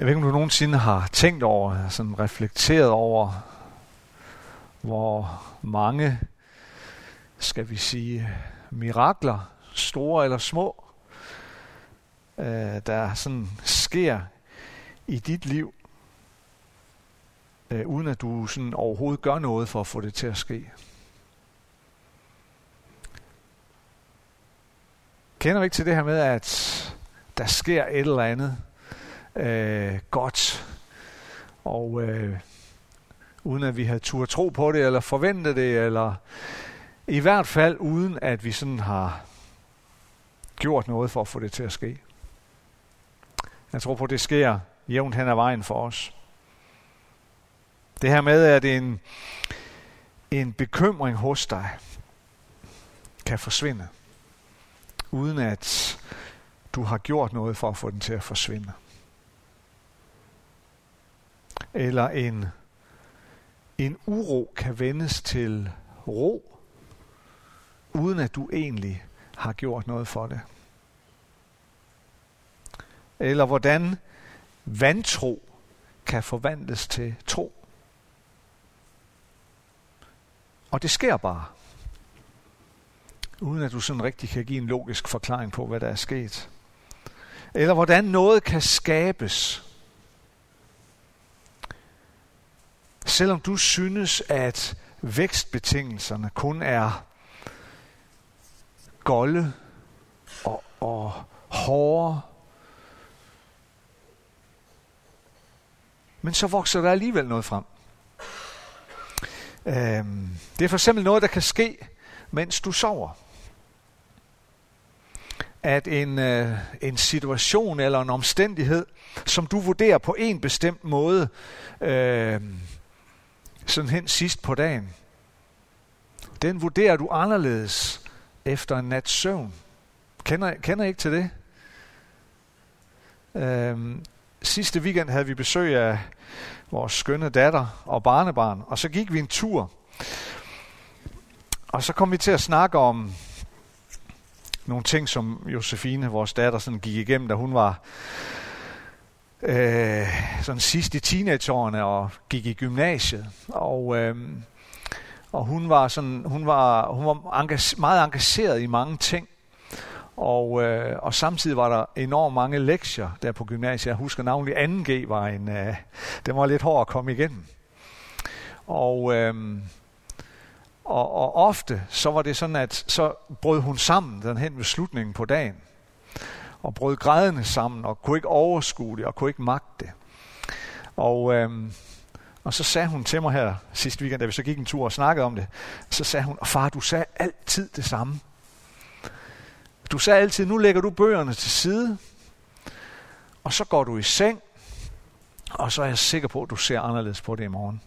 Jeg ved ikke, om du nogensinde har tænkt over, sådan reflekteret over, hvor mange, skal vi sige, mirakler, store eller små, øh, der sådan sker i dit liv, øh, uden at du sådan overhovedet gør noget for at få det til at ske. Kender vi ikke til det her med, at der sker et eller andet øh, godt, og øh, uden at vi havde tur tro på det, eller forventet det, eller i hvert fald uden at vi sådan har gjort noget for at få det til at ske. Jeg tror på, at det sker jævnt hen ad vejen for os. Det her med, at en, en bekymring hos dig kan forsvinde, uden at du har gjort noget for at få den til at forsvinde. Eller en, en uro kan vendes til ro, uden at du egentlig har gjort noget for det. Eller hvordan vantro kan forvandles til tro. Og det sker bare. Uden at du sådan rigtig kan give en logisk forklaring på, hvad der er sket. Eller hvordan noget kan skabes. Selvom du synes, at vækstbetingelserne kun er golde og, og hårde, men så vokser der alligevel noget frem. Øhm, det er for eksempel noget, der kan ske, mens du sover. At en, øh, en situation eller en omstændighed, som du vurderer på en bestemt måde, øh, sådan hen sidst på dagen, den vurderer du anderledes efter en nats søvn. Kender, kender I ikke til det? Øhm, sidste weekend havde vi besøg af vores skønne datter og barnebarn, og så gik vi en tur. Og så kom vi til at snakke om nogle ting, som Josefine, vores datter, sådan gik igennem, da hun var øh, sådan sidst i teenageårene og gik i gymnasiet. Og, øh, og hun var, sådan, hun var, hun var engage, meget engageret i mange ting. Og, øh, og samtidig var der enormt mange lektier der på gymnasiet. Jeg husker navnlig 2G var en, øh, den var lidt hård at komme igennem. Og, øh, og, og ofte så var det sådan, at så brød hun sammen den hen ved slutningen på dagen. Og brød grædende sammen og kunne ikke overskue det og kunne ikke magte det. Og, øhm, og så sagde hun til mig her sidste weekend, da vi så gik en tur og snakkede om det, så sagde hun, far, du sagde altid det samme. Du sagde altid, nu lægger du bøgerne til side, og så går du i seng, og så er jeg sikker på, at du ser anderledes på det i morgen.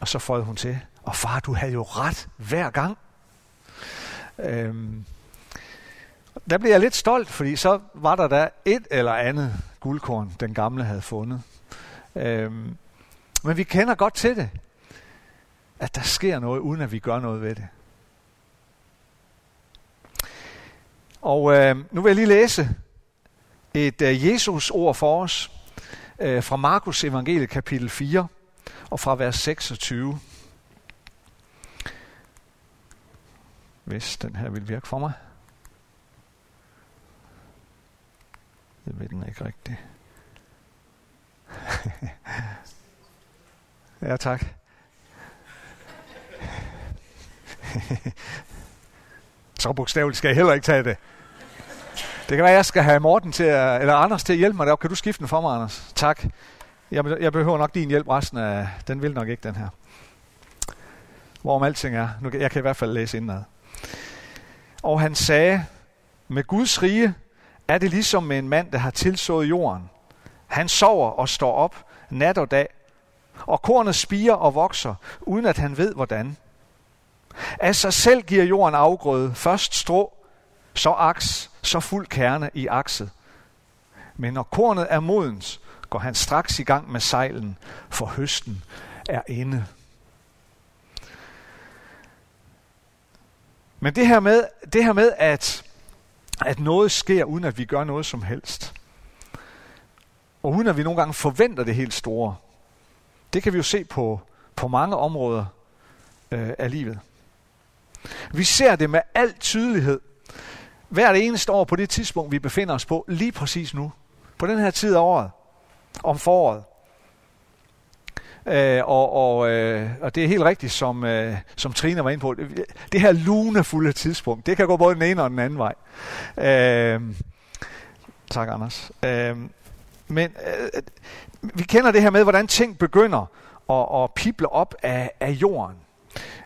Og så føjede hun til, og far, du havde jo ret hver gang. Øhm, der blev jeg lidt stolt, fordi så var der da et eller andet guldkorn, den gamle havde fundet. Øhm, men vi kender godt til det, at der sker noget, uden at vi gør noget ved det. Og øh, nu vil jeg lige læse et øh, Jesus ord for os øh, fra Markus evangeliet kapitel 4 og fra vers 26. Hvis den her vil virke for mig. Det ved den ikke rigtigt. ja, tak. Så bogstaveligt skal jeg heller ikke tage det. Det kan være, at jeg skal have Morten til at, eller Anders til at hjælpe mig deroppe. Kan du skifte den for mig, Anders? Tak. Jeg, jeg behøver nok din hjælp resten af... Den vil nok ikke, den her. Hvorom alting er. Nu, jeg kan i hvert fald læse indad. Og han sagde, med Guds rige er det ligesom med en mand, der har tilsået jorden. Han sover og står op nat og dag, og kornet spiger og vokser, uden at han ved hvordan. Af sig selv giver jorden afgrøde, først strå, så aks, så fuld kerne i akset. Men når kornet er modens, går han straks i gang med sejlen, for høsten er inde. Men det her med, det her med at, at noget sker, uden at vi gør noget som helst, og uden at vi nogle gange forventer det helt store. Det kan vi jo se på, på mange områder øh, af livet. Vi ser det med al tydelighed hvert eneste år på det tidspunkt, vi befinder os på, lige præcis nu. På den her tid af året, om foråret. Øh, og, og, øh, og det er helt rigtigt, som, øh, som Trine var inde på. Det her lunefulde tidspunkt, det kan gå både den ene og den anden vej. Øh, tak, Anders. Øh, men øh, vi kender det her med, hvordan ting begynder at, at pible op af, af jorden.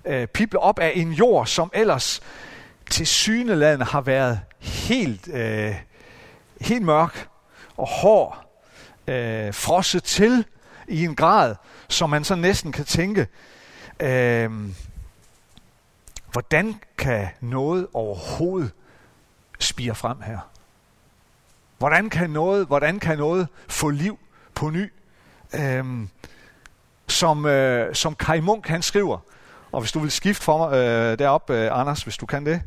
Øh, pible op af en jord, som ellers til syneladende har været helt, øh, helt mørk og hård, øh, frosset til i en grad, som man så næsten kan tænke, øh, hvordan kan noget overhovedet spire frem her? Hvordan kan noget, hvordan kan noget få liv på ny? Øhm, som, øh, som Kai Munk han skriver, og hvis du vil skifte for mig øh, derop, øh, Anders, hvis du kan det.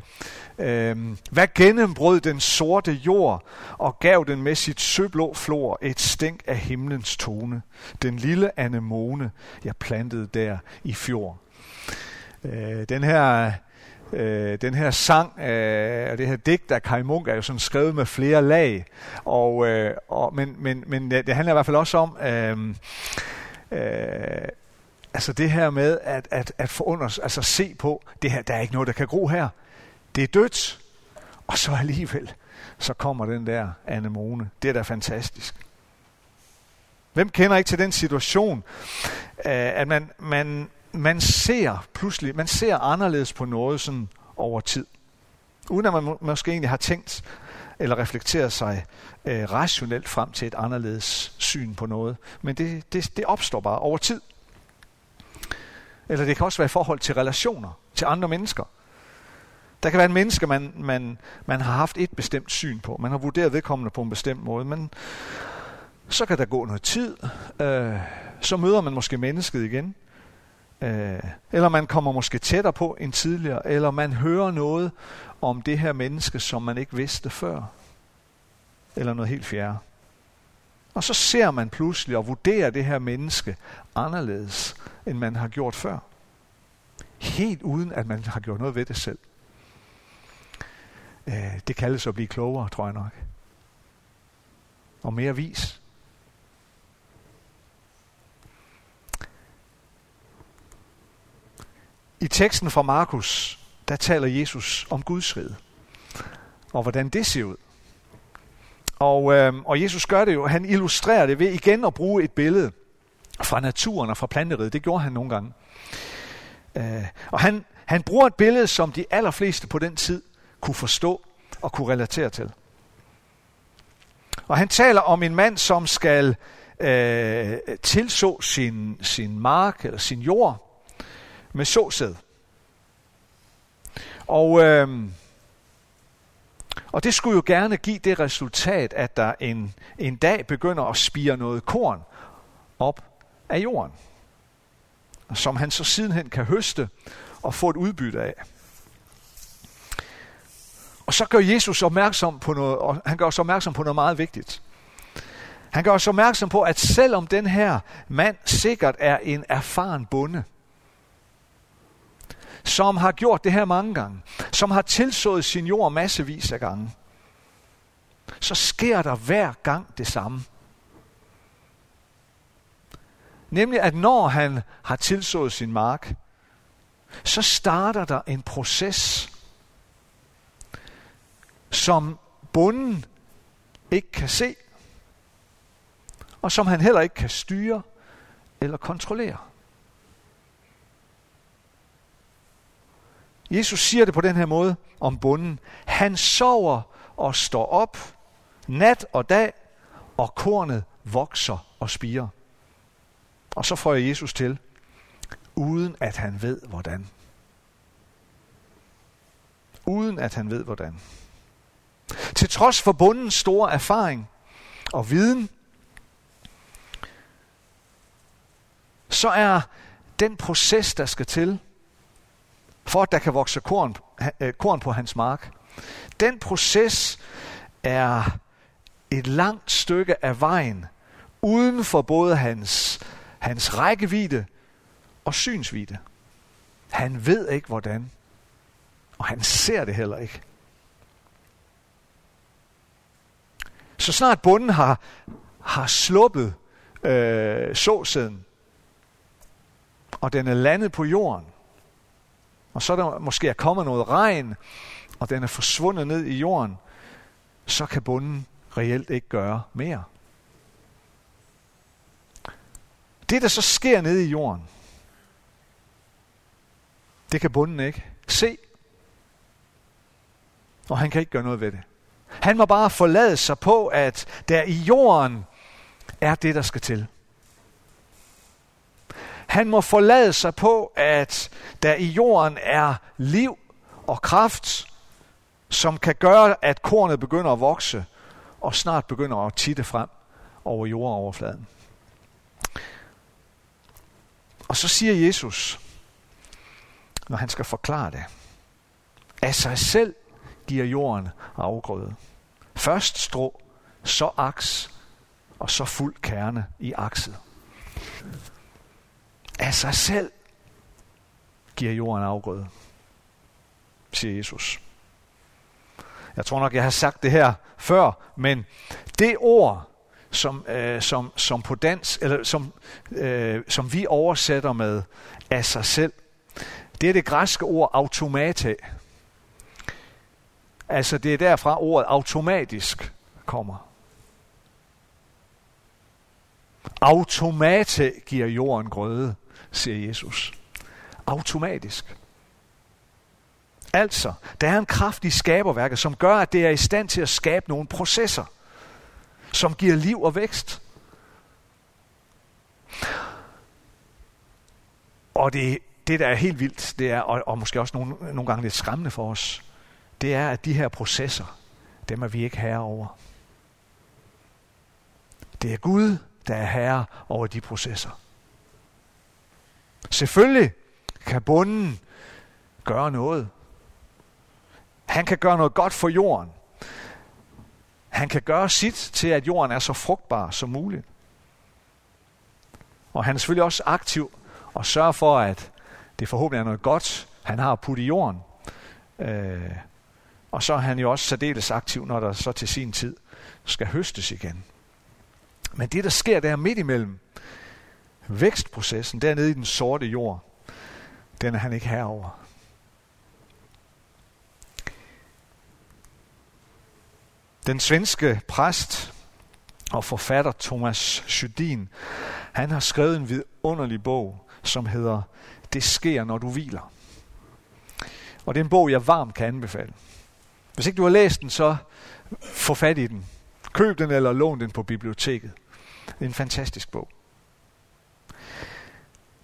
Øh, hvad gennembrød den sorte jord og gav den med sit søblå flor et stænk af himlens tone. Den lille anemone, jeg plantede der i fjor. Øh, den her øh, den her sang øh, og det her digt af Kai Munk er jo sådan skrevet med flere lag, og, øh, og, men, men, men det handler i hvert fald også om, øhm, øh, øh, altså det her med at, at, at forundres, altså se på, det her, der er ikke noget, der kan gro her. Det er dødt, og så alligevel, så kommer den der anemone. Det er da fantastisk. Hvem kender ikke til den situation, øh, at man, man, man ser pludselig, man ser anderledes på noget sådan over tid. Uden at man måske egentlig har tænkt eller reflekteret sig øh, rationelt frem til et anderledes syn på noget. Men det, det, det opstår bare over tid. Eller det kan også være i forhold til relationer, til andre mennesker. Der kan være en menneske, man, man, man har haft et bestemt syn på. Man har vurderet vedkommende på en bestemt måde, men så kan der gå noget tid. Øh, så møder man måske mennesket igen. Øh, eller man kommer måske tættere på end tidligere, eller man hører noget om det her menneske, som man ikke vidste før. Eller noget helt fjerde. Og så ser man pludselig og vurderer det her menneske anderledes, end man har gjort før. Helt uden at man har gjort noget ved det selv. Øh, det kaldes at blive klogere, tror jeg nok. Og mere vis. I teksten fra Markus, der taler Jesus om Guds rige, og hvordan det ser ud. Og, øh, og Jesus gør det jo, han illustrerer det ved igen at bruge et billede fra naturen og fra planteriet. Det gjorde han nogle gange. Øh, og han, han bruger et billede, som de allerfleste på den tid kunne forstå og kunne relatere til. Og han taler om en mand, som skal øh, tilså sin, sin mark eller sin jord med såsæd. Og, øh, og det skulle jo gerne give det resultat, at der en, en dag begynder at spire noget korn op af jorden, som han så sidenhen kan høste og få et udbytte af. Og så gør Jesus opmærksom på noget, og han gør os opmærksom på noget meget vigtigt. Han gør os opmærksom på, at selvom den her mand sikkert er en erfaren bonde, som har gjort det her mange gange, som har tilsået sin jord massevis af gange, så sker der hver gang det samme. Nemlig at når han har tilsået sin mark, så starter der en proces, som bunden ikke kan se, og som han heller ikke kan styre eller kontrollere. Jesus siger det på den her måde om bunden. Han sover og står op nat og dag, og kornet vokser og spiger. Og så får jeg Jesus til, uden at han ved hvordan. Uden at han ved hvordan. Til trods for bundens store erfaring og viden, så er den proces, der skal til, for at der kan vokse korn, øh, korn på hans mark, den proces er et langt stykke af vejen uden for både hans, hans rækkevidde og synsvidde. Han ved ikke hvordan, og han ser det heller ikke. Så snart bunden har, har sluppet øh, såsæden, og den er landet på jorden, og så er der måske er kommet noget regn, og den er forsvundet ned i jorden, så kan bunden reelt ikke gøre mere. Det, der så sker nede i jorden, det kan bunden ikke se. Og han kan ikke gøre noget ved det. Han må bare forlade sig på, at der i jorden er det, der skal til. Han må forlade sig på, at der i jorden er liv og kraft, som kan gøre, at kornet begynder at vokse, og snart begynder at titte frem over jordoverfladen. Og så siger Jesus, når han skal forklare det, af sig selv giver jorden afgrøde. Først strå, så aks, og så fuld kerne i akset. Af sig selv giver jorden afgrøde, siger Jesus. Jeg tror nok, jeg har sagt det her før, men det ord, som, øh, som, som på dansk, eller som, øh, som vi oversætter med af sig selv, det er det græske ord automata. Altså det er derfra ordet automatisk kommer. Automate giver jorden grøde, siger Jesus. Automatisk. Altså, der er en kraft i skaberværket, som gør, at det er i stand til at skabe nogle processer, som giver liv og vækst. Og det, det der er helt vildt, det er, og, og måske også nogle, nogle gange lidt skræmmende for os, det er, at de her processer, dem er vi ikke herre over. Det er Gud, der er herre over de processer. Selvfølgelig kan bunden gøre noget. Han kan gøre noget godt for jorden. Han kan gøre sit til, at jorden er så frugtbar som muligt. Og han er selvfølgelig også aktiv og sørger for, at det forhåbentlig er noget godt, han har puttet i jorden. Øh, og så er han jo også særdeles aktiv, når der så til sin tid skal høstes igen. Men det, der sker der midt imellem, vækstprocessen dernede i den sorte jord, den er han ikke herover. Den svenske præst og forfatter Thomas Sjödin, han har skrevet en vidunderlig bog, som hedder Det sker, når du hviler. Og det er en bog, jeg varmt kan anbefale. Hvis ikke du har læst den, så få fat i den. Køb den eller lån den på biblioteket. Det er en fantastisk bog.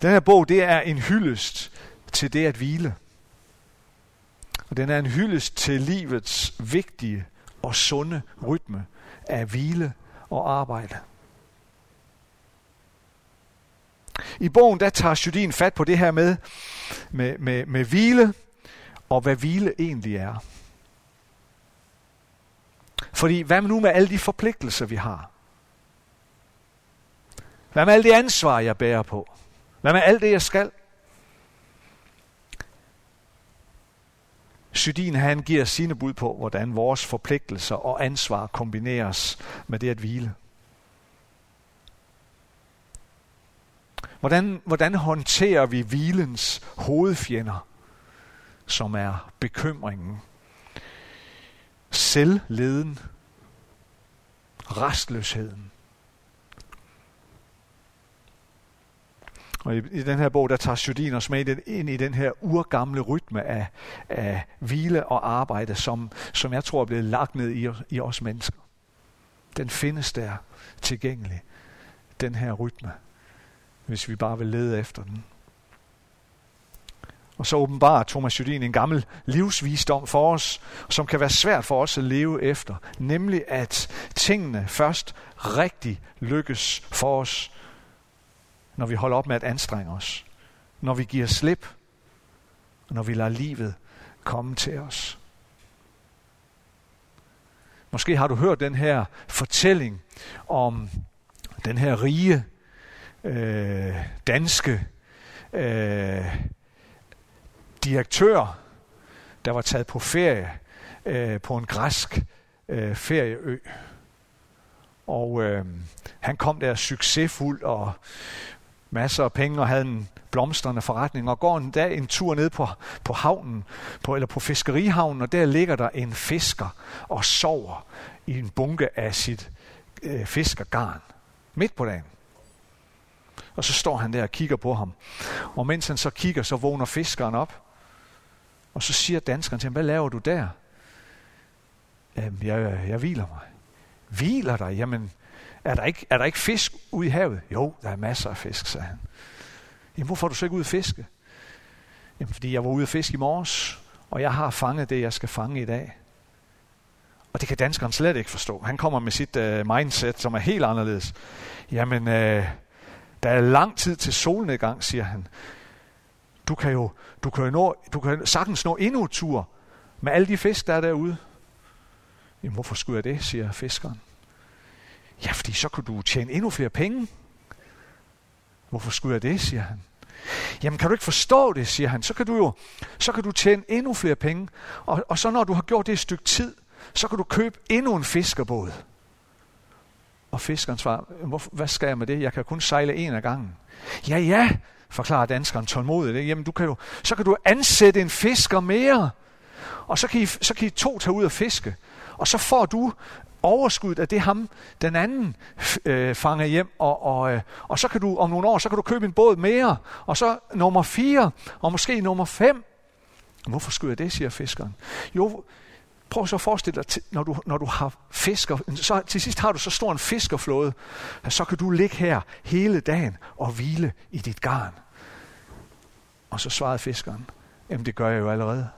Den her bog, det er en hyldest til det at hvile. Og den er en hyldest til livets vigtige og sunde rytme af hvile og arbejde. I bogen der tager Judin fat på det her med, med, med, med hvile, og hvad hvile egentlig er. Fordi hvad nu med alle de forpligtelser, vi har? Hvad med alle de ansvar, jeg bærer på? Hvad med alt det, jeg skal? Sydin han giver sine bud på, hvordan vores forpligtelser og ansvar kombineres med det at hvile. Hvordan, hvordan håndterer vi hvilens hovedfjender, som er bekymringen, selvleden, restløsheden? Og i, i den her bog, der tager Judin os med ind i den her urgamle rytme af, af hvile og arbejde, som, som jeg tror er blevet lagt ned i, i os mennesker. Den findes der tilgængelig, den her rytme, hvis vi bare vil lede efter den. Og så åbenbarer Thomas Judin en gammel livsvisdom for os, som kan være svært for os at leve efter. Nemlig at tingene først rigtig lykkes for os, når vi holder op med at anstrenge os, når vi giver slip, og når vi lader livet komme til os. Måske har du hørt den her fortælling om den her rige, øh, danske øh, direktør, der var taget på ferie øh, på en græsk øh, ferieø. Og øh, han kom der succesfuld og masser af penge og havde en blomstrende forretning og går en dag en tur ned på, på havnen, på, eller på fiskerihavnen, og der ligger der en fisker og sover i en bunke af sit øh, fiskergarn midt på dagen. Og så står han der og kigger på ham. Og mens han så kigger, så vågner fiskeren op. Og så siger danskeren til ham, hvad laver du der? Jamen, jeg, jeg hviler mig. Hviler dig? Jamen, er der, ikke, er der ikke fisk ude i havet? Jo, der er masser af fisk, sagde han. Jamen, hvorfor er du så ikke ude at fiske? Jamen, fordi jeg var ude at fiske i morges, og jeg har fanget det, jeg skal fange i dag. Og det kan danskeren slet ikke forstå. Han kommer med sit uh, mindset, som er helt anderledes. Jamen, uh, der er lang tid til solnedgang, siger han. Du kan jo, du kan jo nå, du kan sagtens nå endnu tur med alle de fisk, der er derude. Jamen, hvorfor skulle jeg det, siger fiskeren. Ja, fordi så kunne du tjene endnu flere penge. Hvorfor skulle jeg det, siger han. Jamen kan du ikke forstå det, siger han. Så kan du jo så kan du tjene endnu flere penge. Og, og så når du har gjort det et stykke tid, så kan du købe endnu en fiskerbåd. Og fiskeren svarer, hvad skal jeg med det? Jeg kan kun sejle en af gangen. Ja, ja, forklarer danskeren tålmodigt. Jamen, du kan jo, så kan du ansætte en fisker mere. Og så kan, I, så kan I to tage ud og fiske. Og så får du overskuddet af det ham, den anden øh, fanger hjem, og, og, øh, og så kan du om nogle år, så kan du købe en båd mere, og så nummer fire, og måske nummer fem. Hvorfor skulle jeg det, siger fiskeren? Jo, prøv så at forestille dig, når du, når du har fisker, så til sidst har du så stor en fiskerflåde, at så kan du ligge her hele dagen og hvile i dit garn. Og så svarede fiskeren, jamen det gør jeg jo allerede.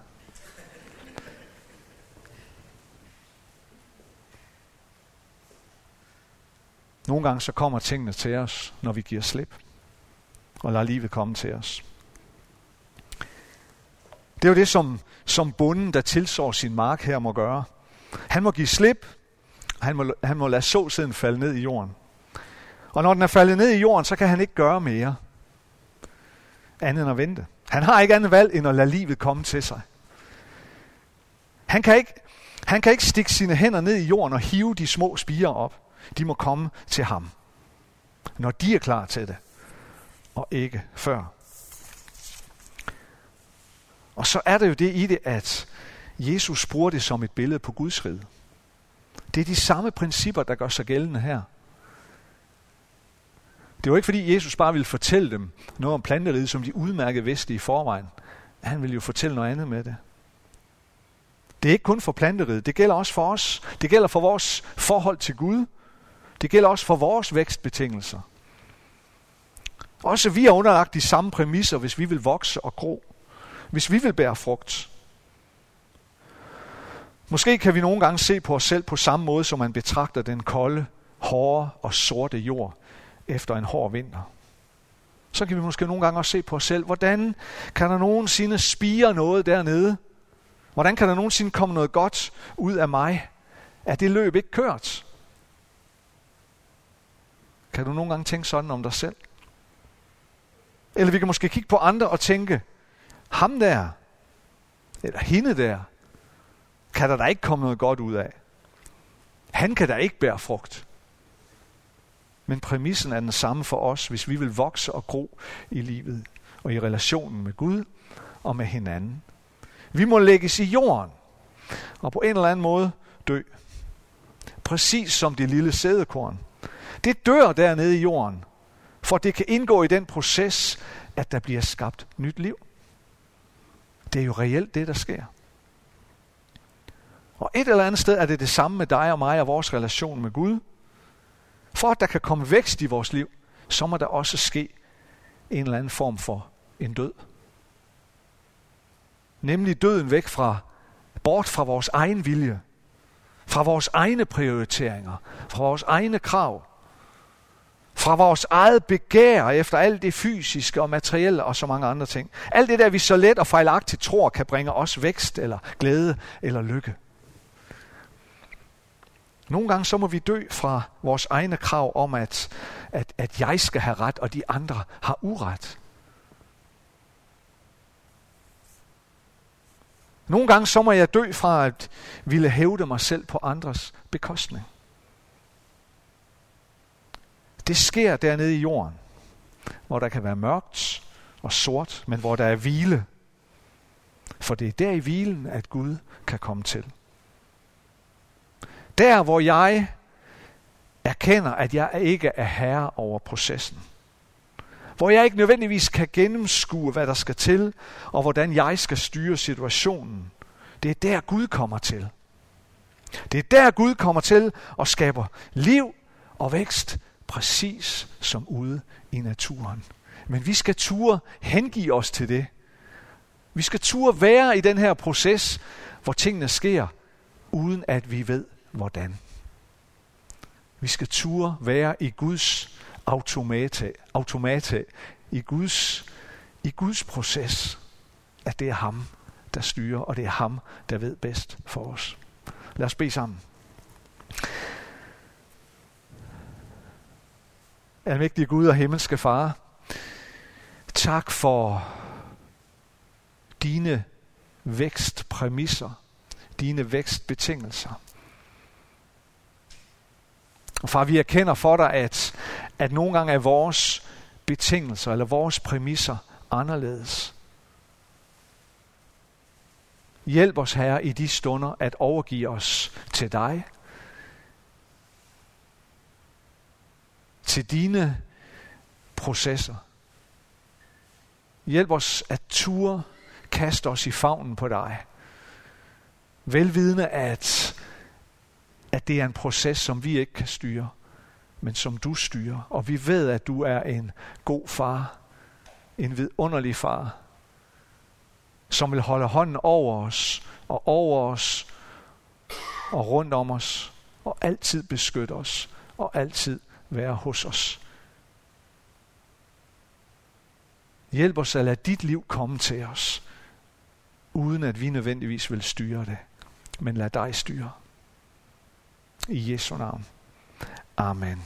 Nogle gange så kommer tingene til os, når vi giver slip, og lader livet komme til os. Det er jo det, som, som bunden, der tilsår sin mark her, må gøre. Han må give slip, han må, han må lade såsiden falde ned i jorden. Og når den er faldet ned i jorden, så kan han ikke gøre mere andet end at vente. Han har ikke andet valg, end at lade livet komme til sig. Han kan ikke, han kan ikke stikke sine hænder ned i jorden og hive de små spiger op. De må komme til ham, når de er klar til det, og ikke før. Og så er det jo det i det, at Jesus bruger det som et billede på Guds rige. Det er de samme principper, der gør sig gældende her. Det var ikke fordi Jesus bare ville fortælle dem noget om planteriget, som de udmærkede vidste i forvejen. Han ville jo fortælle noget andet med det. Det er ikke kun for planteriet, det gælder også for os. Det gælder for vores forhold til Gud. Det gælder også for vores vækstbetingelser. Også vi er underlagt de samme præmisser, hvis vi vil vokse og gro. Hvis vi vil bære frugt. Måske kan vi nogle gange se på os selv på samme måde, som man betragter den kolde, hårde og sorte jord efter en hård vinter. Så kan vi måske nogle gange også se på os selv, hvordan kan der nogensinde spire noget dernede? Hvordan kan der nogensinde komme noget godt ud af mig? Er det løb ikke kørt? Kan du nogle gange tænke sådan om dig selv? Eller vi kan måske kigge på andre og tænke, ham der, eller hende der, kan der da ikke komme noget godt ud af. Han kan da ikke bære frugt. Men præmissen er den samme for os, hvis vi vil vokse og gro i livet og i relationen med Gud og med hinanden. Vi må lægges i jorden og på en eller anden måde dø. Præcis som det lille sædekorn. Det dør dernede i jorden, for det kan indgå i den proces, at der bliver skabt nyt liv. Det er jo reelt det, der sker. Og et eller andet sted er det det samme med dig og mig og vores relation med Gud. For at der kan komme vækst i vores liv, så må der også ske en eller anden form for en død. Nemlig døden væk fra, bort fra vores egen vilje, fra vores egne prioriteringer, fra vores egne krav, fra vores eget begær efter alt det fysiske og materielle og så mange andre ting. Alt det der, vi så let og fejlagtigt tror, kan bringe os vækst eller glæde eller lykke. Nogle gange så må vi dø fra vores egne krav om, at, at, at jeg skal have ret, og de andre har uret. Nogle gange så må jeg dø fra at ville hævde mig selv på andres bekostning. Det sker dernede i jorden, hvor der kan være mørkt og sort, men hvor der er hvile. For det er der i hvilen, at Gud kan komme til. Der, hvor jeg erkender, at jeg ikke er herre over processen. Hvor jeg ikke nødvendigvis kan gennemskue, hvad der skal til, og hvordan jeg skal styre situationen. Det er der, Gud kommer til. Det er der, Gud kommer til og skaber liv og vækst, præcis som ude i naturen. Men vi skal ture hengive os til det. Vi skal ture være i den her proces, hvor tingene sker, uden at vi ved, hvordan. Vi skal ture være i Guds automata, automata i Guds, i Guds proces, at det er ham, der styrer, og det er ham, der ved bedst for os. Lad os bede sammen. Almægtige Gud og himmelske Far, tak for dine vækstpræmisser, dine vækstbetingelser. Og far, vi erkender for dig, at, at nogle gange er vores betingelser eller vores præmisser anderledes. Hjælp os, Herre, i de stunder at overgive os til dig, til dine processer. Hjælp os at ture, kaste os i favnen på dig. Velvidende, at at det er en proces, som vi ikke kan styre, men som du styrer. Og vi ved, at du er en god far, en vidunderlig far, som vil holde hånden over os og over os og rundt om os og altid beskytte os og altid være hos os. Hjælp os at lade dit liv komme til os, uden at vi nødvendigvis vil styre det, men lad dig styre. I Jesu navn. Amen.